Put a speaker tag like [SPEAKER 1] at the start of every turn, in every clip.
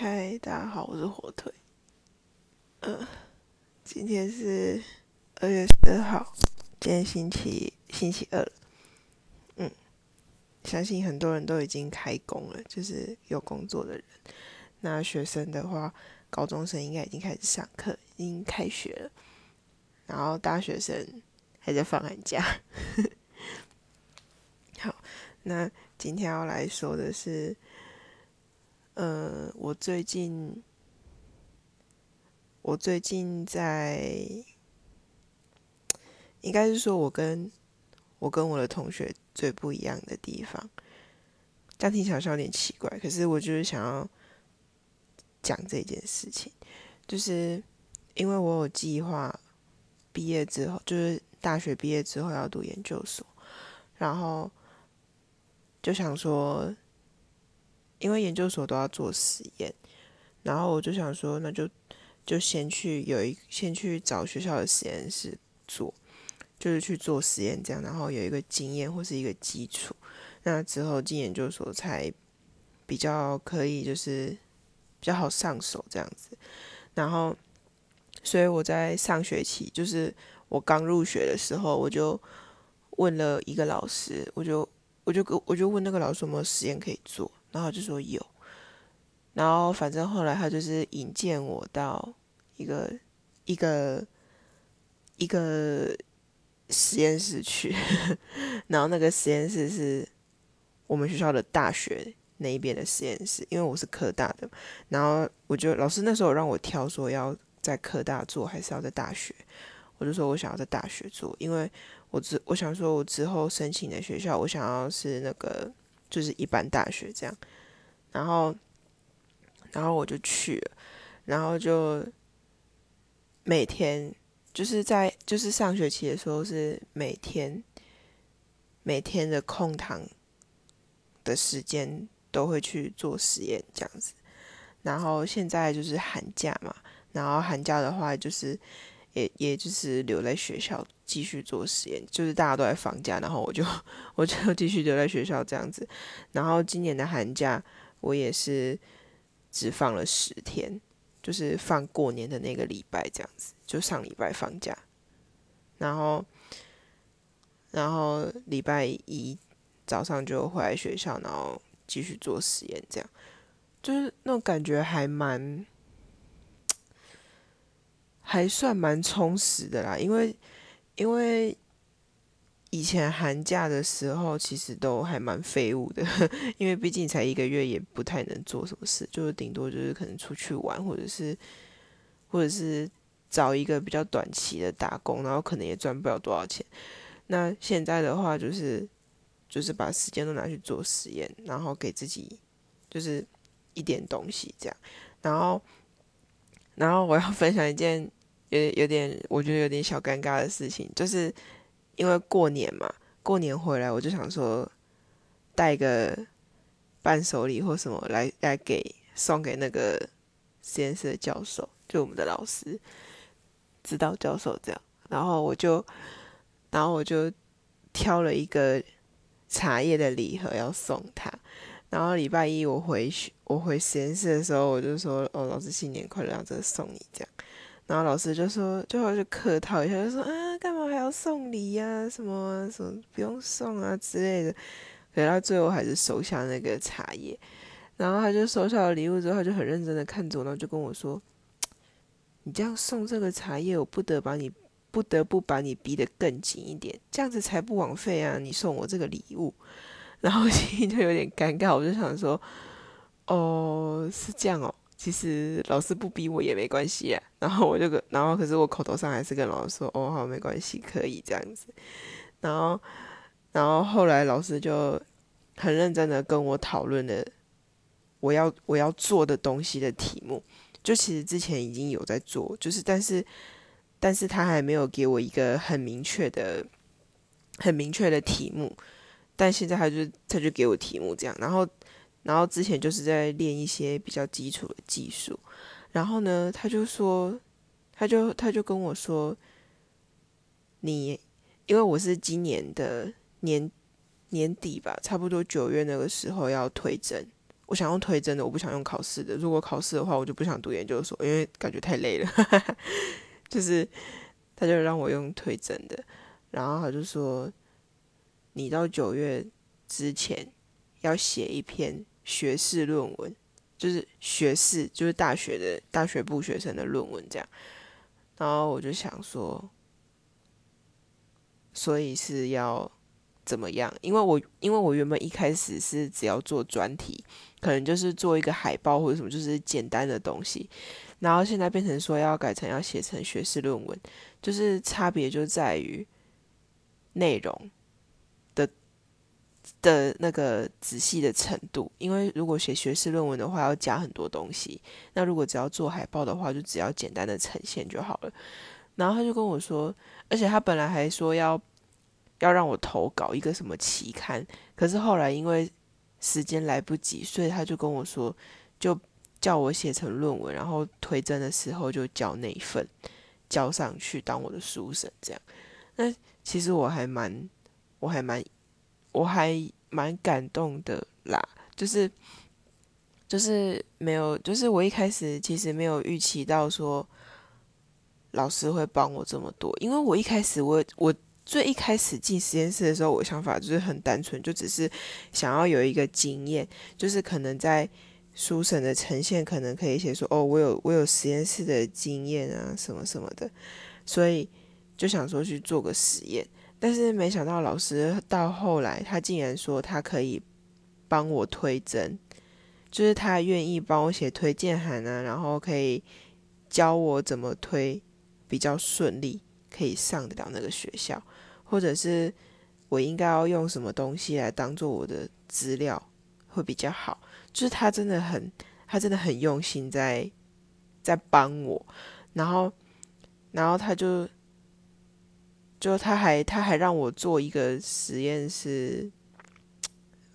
[SPEAKER 1] 嗨，大家好，我是火腿。呃，今天是二月十二号，今天星期星期二嗯，相信很多人都已经开工了，就是有工作的人。那学生的话，高中生应该已经开始上课，已经开学了。然后大学生还在放寒假。好，那今天要来说的是。呃，我最近，我最近在，应该是说我跟我跟我的同学最不一样的地方，这样听起来有点奇怪，可是我就是想要讲这件事情，就是因为我有计划毕业之后，就是大学毕业之后要读研究所，然后就想说。因为研究所都要做实验，然后我就想说，那就就先去有一先去找学校的实验室做，就是去做实验这样，然后有一个经验或是一个基础，那之后进研究所才比较可以，就是比较好上手这样子。然后，所以我在上学期，就是我刚入学的时候，我就问了一个老师，我就我就我就问那个老师有没有实验可以做。然后就说有，然后反正后来他就是引荐我到一个一个一个实验室去，然后那个实验室是我们学校的大学那一边的实验室，因为我是科大的，然后我就老师那时候让我挑说要在科大做还是要在大学，我就说我想要在大学做，因为我之我想说我之后申请的学校我想要是那个。就是一般大学这样，然后，然后我就去了，然后就每天就是在就是上学期的时候是每天每天的空堂的时间都会去做实验这样子，然后现在就是寒假嘛，然后寒假的话就是也也就是留在学校。继续做实验，就是大家都在放假，然后我就我就 继续留在学校这样子。然后今年的寒假我也是只放了十天，就是放过年的那个礼拜这样子，就上礼拜放假，然后然后礼拜一早上就回来学校，然后继续做实验，这样就是那种感觉还蛮还算蛮充实的啦，因为。因为以前寒假的时候，其实都还蛮废物的，因为毕竟才一个月，也不太能做什么事，就是顶多就是可能出去玩，或者是或者是找一个比较短期的打工，然后可能也赚不了多少钱。那现在的话，就是就是把时间都拿去做实验，然后给自己就是一点东西这样，然后然后我要分享一件。有有点，我觉得有点小尴尬的事情，就是因为过年嘛，过年回来我就想说带个伴手礼或什么来来给送给那个实验室的教授，就我们的老师，指导教授这样，然后我就然后我就挑了一个茶叶的礼盒要送他，然后礼拜一我回去我回实验室的时候，我就说哦，老师新年快乐，让这个送你这样。然后老师就说，最后就客套一下，就说啊，干嘛还要送礼呀？什么什么不用送啊之类的。可是他最后还是收下那个茶叶。然后他就收下了礼物之后，他就很认真的看着我，然后就跟我说：“你这样送这个茶叶，我不得把你不得不把你逼得更紧一点，这样子才不枉费啊！你送我这个礼物。”然后心里就有点尴尬，我就想说：“哦，是这样哦。”其实老师不逼我也没关系啊，然后我就跟，然后可是我口头上还是跟老师说，哦好，没关系，可以这样子。然后，然后后来老师就很认真的跟我讨论了我要我要做的东西的题目，就其实之前已经有在做，就是但是但是他还没有给我一个很明确的很明确的题目，但现在他就他就给我题目这样，然后。然后之前就是在练一些比较基础的技术，然后呢，他就说，他就他就跟我说，你因为我是今年的年年底吧，差不多九月那个时候要推甄我想用推甄的，我不想用考试的。如果考试的话，我就不想读研究所，因为感觉太累了。就是他就让我用推甄的，然后他就说，你到九月之前要写一篇学士论文，就是学士，就是大学的大学部学生的论文这样。然后我就想说，所以是要。怎么样？因为我因为我原本一开始是只要做专题，可能就是做一个海报或者什么，就是简单的东西。然后现在变成说要改成要写成学士论文，就是差别就在于内容的那个仔细的程度。因为如果写学士论文的话，要加很多东西；那如果只要做海报的话，就只要简单的呈现就好了。然后他就跟我说，而且他本来还说要。要让我投稿一个什么期刊，可是后来因为时间来不及，所以他就跟我说，就叫我写成论文，然后推甄的时候就交那一份交上去当我的书审，这样。那其实我还蛮，我还蛮，我还蛮感动的啦，就是就是没有，就是我一开始其实没有预期到说老师会帮我这么多，因为我一开始我我。最一开始进实验室的时候，我想法就是很单纯，就只是想要有一个经验，就是可能在书审的呈现，可能可以写说，哦，我有我有实验室的经验啊，什么什么的，所以就想说去做个实验。但是没想到老师到后来，他竟然说他可以帮我推甄，就是他愿意帮我写推荐函啊，然后可以教我怎么推比较顺利，可以上得了那个学校。或者是我应该要用什么东西来当做我的资料会比较好？就是他真的很，他真的很用心在在帮我，然后，然后他就就他还他还让我做一个实验室，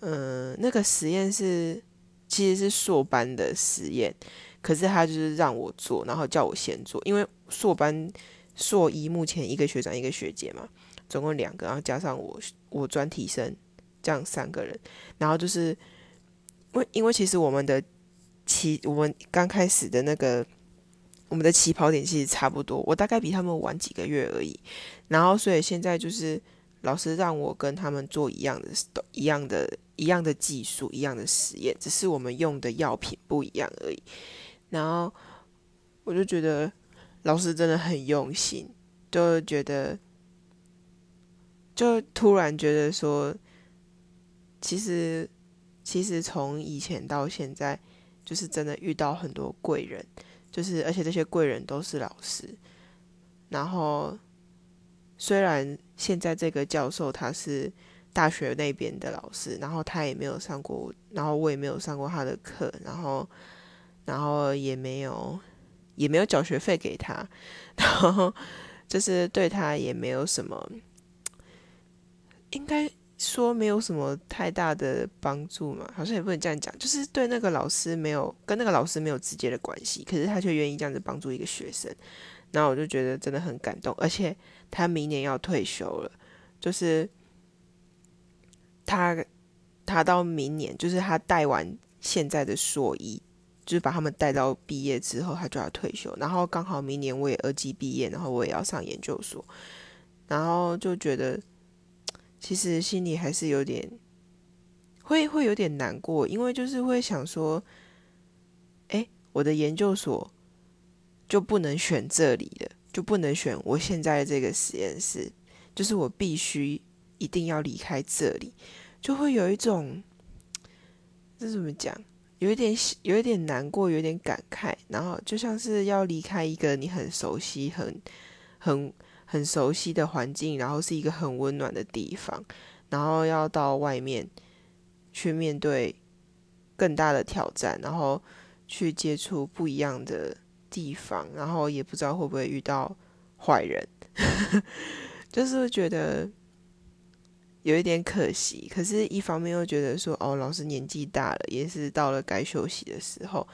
[SPEAKER 1] 嗯，那个实验室其实是硕班的实验，可是他就是让我做，然后叫我先做，因为硕班硕一目前一个学长一个学姐嘛。总共两个，然后加上我，我专题生，这样三个人。然后就是，因为因为其实我们的其，我们刚开始的那个，我们的起跑点其实差不多，我大概比他们晚几个月而已。然后所以现在就是老师让我跟他们做一样的、一样的、一样的技术、一样的实验，只是我们用的药品不一样而已。然后我就觉得老师真的很用心，就觉得。就突然觉得说，其实其实从以前到现在，就是真的遇到很多贵人，就是而且这些贵人都是老师。然后虽然现在这个教授他是大学那边的老师，然后他也没有上过，然后我也没有上过他的课，然后然后也没有也没有缴学费给他，然后就是对他也没有什么。应该说没有什么太大的帮助嘛，好像也不能这样讲，就是对那个老师没有跟那个老师没有直接的关系，可是他却愿意这样子帮助一个学生，然后我就觉得真的很感动，而且他明年要退休了，就是他他到明年，就是他带完现在的硕一，就是把他们带到毕业之后，他就要退休，然后刚好明年我也二级毕业，然后我也要上研究所，然后就觉得。其实心里还是有点，会会有点难过，因为就是会想说，哎，我的研究所就不能选这里的，就不能选我现在的这个实验室，就是我必须一定要离开这里，就会有一种，这怎么讲？有一点有一点难过，有点感慨，然后就像是要离开一个你很熟悉、很很。很熟悉的环境，然后是一个很温暖的地方，然后要到外面去面对更大的挑战，然后去接触不一样的地方，然后也不知道会不会遇到坏人，就是觉得有一点可惜。可是，一方面又觉得说，哦，老师年纪大了，也是到了该休息的时候，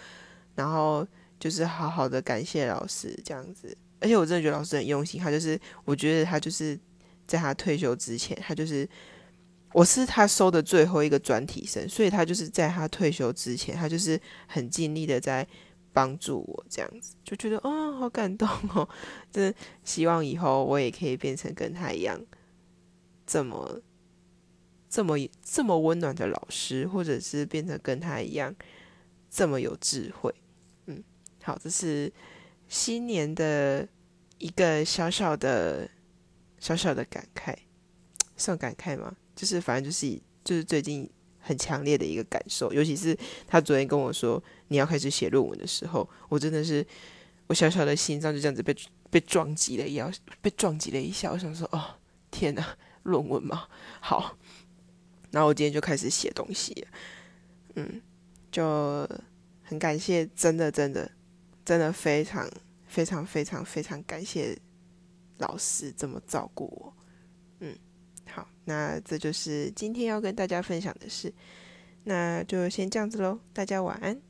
[SPEAKER 1] 然后就是好好的感谢老师这样子。而且我真的觉得老师很用心，他就是我觉得他就是在他退休之前，他就是我是他收的最后一个专题生，所以他就是在他退休之前，他就是很尽力的在帮助我，这样子就觉得哦，好感动哦，真希望以后我也可以变成跟他一样这么这么这么温暖的老师，或者是变成跟他一样这么有智慧。嗯，好，这是新年的一个小小的小小的感慨，算感慨吗？就是反正就是就是最近很强烈的一个感受，尤其是他昨天跟我说你要开始写论文的时候，我真的是我小小的心脏就这样子被被撞击了一下，被撞击了一下。我想说，哦天哪，论文吗？好，然后我今天就开始写东西，嗯，就很感谢，真的真的真的非常非常非常非常感谢老师这么照顾我，嗯。好，那这就是今天要跟大家分享的事，那就先这样子喽，大家晚安。